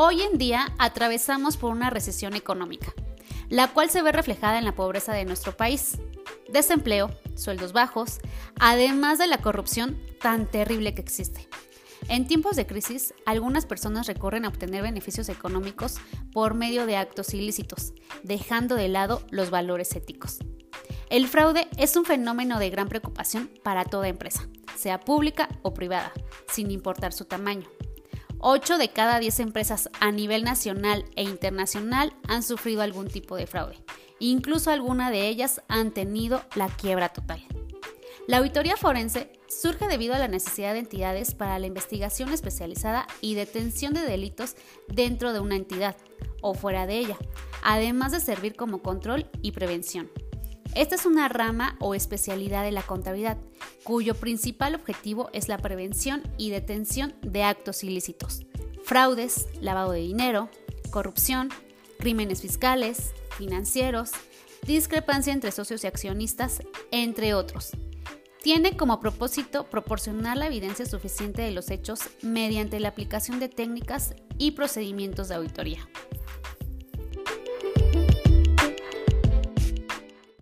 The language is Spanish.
Hoy en día atravesamos por una recesión económica, la cual se ve reflejada en la pobreza de nuestro país, desempleo, sueldos bajos, además de la corrupción tan terrible que existe. En tiempos de crisis, algunas personas recurren a obtener beneficios económicos por medio de actos ilícitos, dejando de lado los valores éticos. El fraude es un fenómeno de gran preocupación para toda empresa, sea pública o privada, sin importar su tamaño. 8 de cada 10 empresas a nivel nacional e internacional han sufrido algún tipo de fraude. Incluso algunas de ellas han tenido la quiebra total. La auditoría forense surge debido a la necesidad de entidades para la investigación especializada y detención de delitos dentro de una entidad o fuera de ella, además de servir como control y prevención. Esta es una rama o especialidad de la contabilidad, cuyo principal objetivo es la prevención y detención de actos ilícitos, fraudes, lavado de dinero, corrupción, crímenes fiscales, financieros, discrepancia entre socios y accionistas, entre otros. Tiene como propósito proporcionar la evidencia suficiente de los hechos mediante la aplicación de técnicas y procedimientos de auditoría.